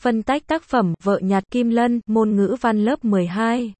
Phân tách tác phẩm Vợ nhặt Kim Lân, môn ngữ văn lớp 12.